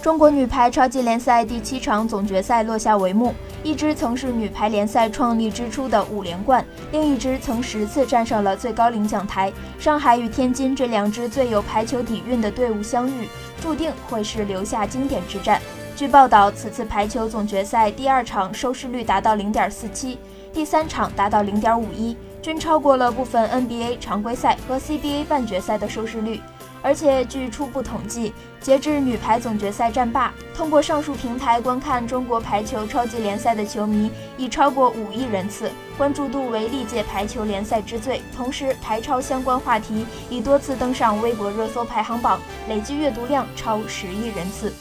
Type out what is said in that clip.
中国女排超级联赛第七场总决赛落下帷幕，一支曾是女排联赛创立之初的五连冠，另一支曾十次站上了最高领奖台。上海与天津这两支最有排球底蕴的队伍相遇，注定会是留下经典之战。据报道，此次排球总决赛第二场收视率达到零点四七，第三场达到零点五一，均超过了部分 NBA 常规赛和 CBA 半决赛的收视率。而且，据初步统计，截至女排总决赛战罢，通过上述平台观看中国排球超级联赛的球迷已超过五亿人次，关注度为历届排球联赛之最。同时，排超相关话题已多次登上微博热搜排行榜，累计阅读量超十亿人次。